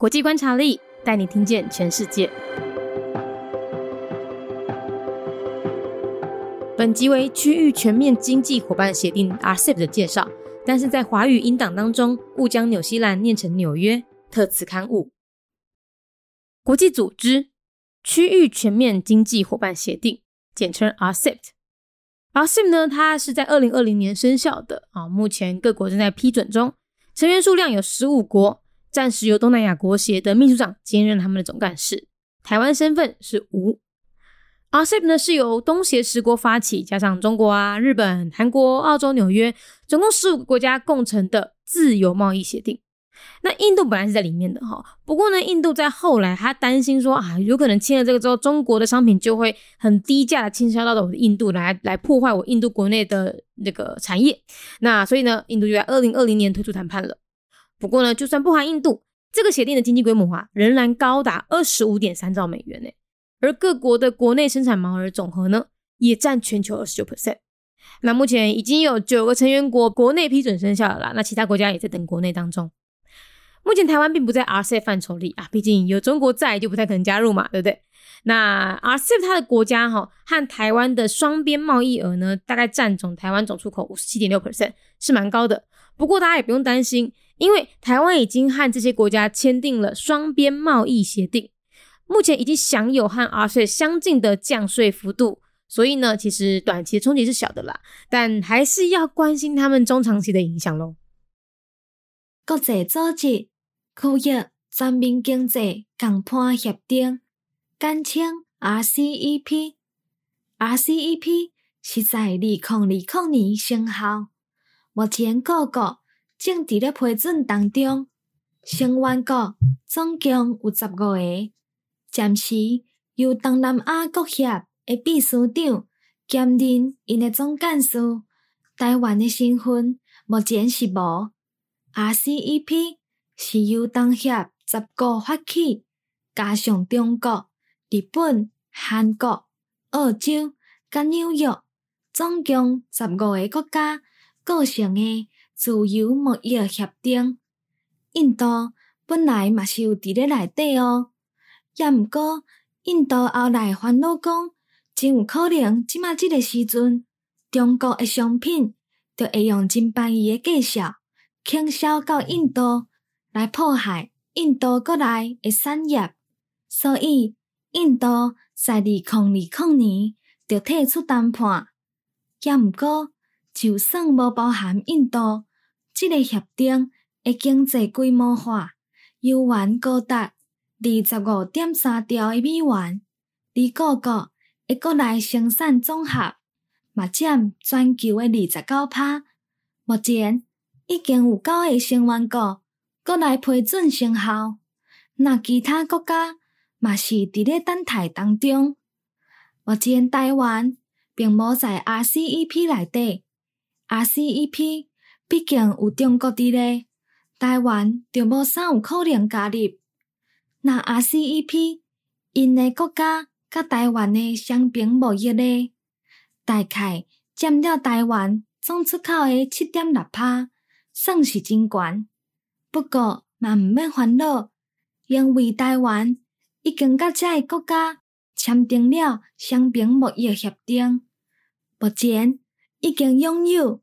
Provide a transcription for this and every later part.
国际观察力带你听见全世界。本集为区域全面经济伙伴协定 （RCEP） 的介绍，但是在华语音档当中，误将纽西兰念成纽约。特此刊物。国际组织区域全面经济伙伴协定，简称 RCEP。RCEP 呢，它是在二零二零年生效的啊，目前各国正在批准中，成员数量有十五国，暂时由东南亚国协的秘书长兼任他们的总干事，台湾身份是无。RCEP 呢是由东协十国发起，加上中国啊、日本、韩国、澳洲、纽约，总共十五个国家共成的自由贸易协定。那印度本来是在里面的哈，不过呢，印度在后来他担心说啊，有可能签了这个之后，中国的商品就会很低价的倾销到了我的印度来，来破坏我印度国内的那个产业。那所以呢，印度就在二零二零年退出谈判了。不过呢，就算不含印度，这个协定的经济规模啊，仍然高达二十五点三兆美元呢。而各国的国内生产毛额总和呢，也占全球二十九 percent。那目前已经有九个成员国国内批准生效了啦，那其他国家也在等国内当中。目前台湾并不在 RCEP 范畴里啊，毕竟有中国在，就不太可能加入嘛，对不对？那 RCEP 它的国家哈和台湾的双边贸易额呢，大概占总台湾总出口五十七点六 percent，是蛮高的。不过大家也不用担心，因为台湾已经和这些国家签订了双边贸易协定。目前已经享有和 r c 相近的降税幅度，所以呢，其实短期的冲击是小的啦，但还是要关心他们中长期的影响喽。国际组织区域全面经济共伴协定，简称 RCEP。RCEP 是在二零二零年生效，目前各国正伫咧批准当中，成员国总共有十五个。暂时由东南亚国协的秘书长兼任因的总干事，台湾的身份目前是无。RCEP 是由东协十国发起，加上中国、日本、韩国、澳洲、甲纽约，总共十五个国家构成的自由贸易协定。印度本来嘛是有伫咧内底哦。也毋过，印度后来烦恼讲，真有可能即马即个时阵，中国诶商品就会用真便宜诶价销倾销到印度，来迫害印度国内诶产业。所以，印度在二零二零年就退出谈判。也毋过，就算无包含印度，即个协定诶经济规模化，悠远高达。二十五点三兆的美元，而各国的国内生产总和嘛占全球的二十九趴。目前已经有九个成员国国内批准生效，那其他国家嘛是伫咧等待当中。目前台湾并无在 RCEP 内底，RCEP 毕竟有中国伫咧，台湾就无啥有可能加入。那 RCEP 因诶国家甲台湾诶双边贸易咧，大概占了台湾总出口诶七点六趴，算是真悬。不过嘛毋免烦恼，因为台湾已经甲遮个国家签订了双边贸易协定，目前已经拥有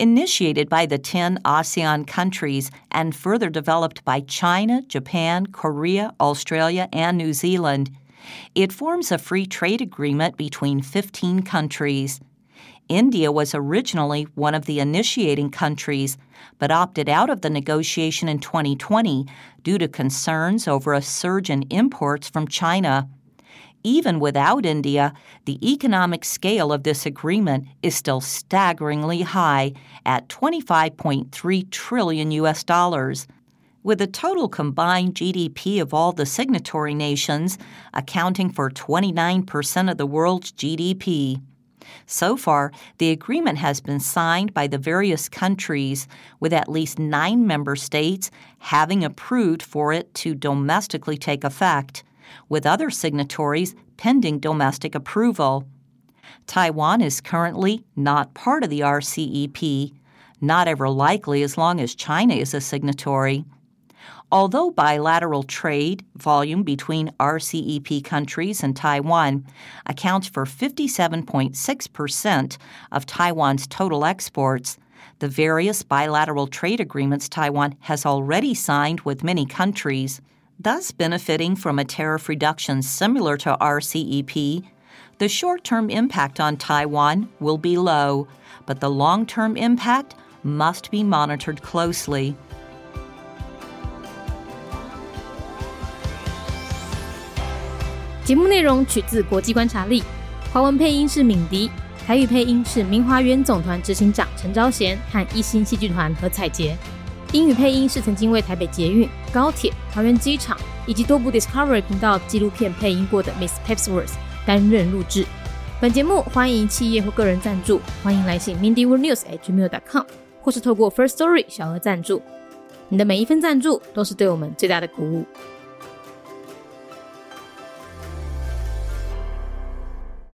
Initiated by the 10 ASEAN countries and further developed by China, Japan, Korea, Australia, and New Zealand, it forms a free trade agreement between 15 countries. India was originally one of the initiating countries, but opted out of the negotiation in 2020 due to concerns over a surge in imports from China. Even without India, the economic scale of this agreement is still staggeringly high at 25.3 trillion US dollars. with the total combined GDP of all the signatory nations accounting for 29% of the world's GDP. So far, the agreement has been signed by the various countries, with at least nine member states having approved for it to domestically take effect, with other signatories pending domestic approval. Taiwan is currently not part of the RCEP, not ever likely as long as China is a signatory. Although bilateral trade volume between RCEP countries and Taiwan accounts for 57.6% of Taiwan's total exports, the various bilateral trade agreements Taiwan has already signed with many countries, thus benefiting from a tariff reduction similar to RCEP, the short term impact on Taiwan will be low, but the long term impact must be monitored closely. 英语配音是曾经为台北捷运、高铁、桃园机场以及多部 Discovery 频道纪录片配音过的 Miss Pepsworth 担任录制。本节目欢迎企业或个人赞助，欢迎来信 mindyworldnews@gmail.com，或是透过 First Story 小额赞助。你的每一分赞助都是对我们最大的鼓舞。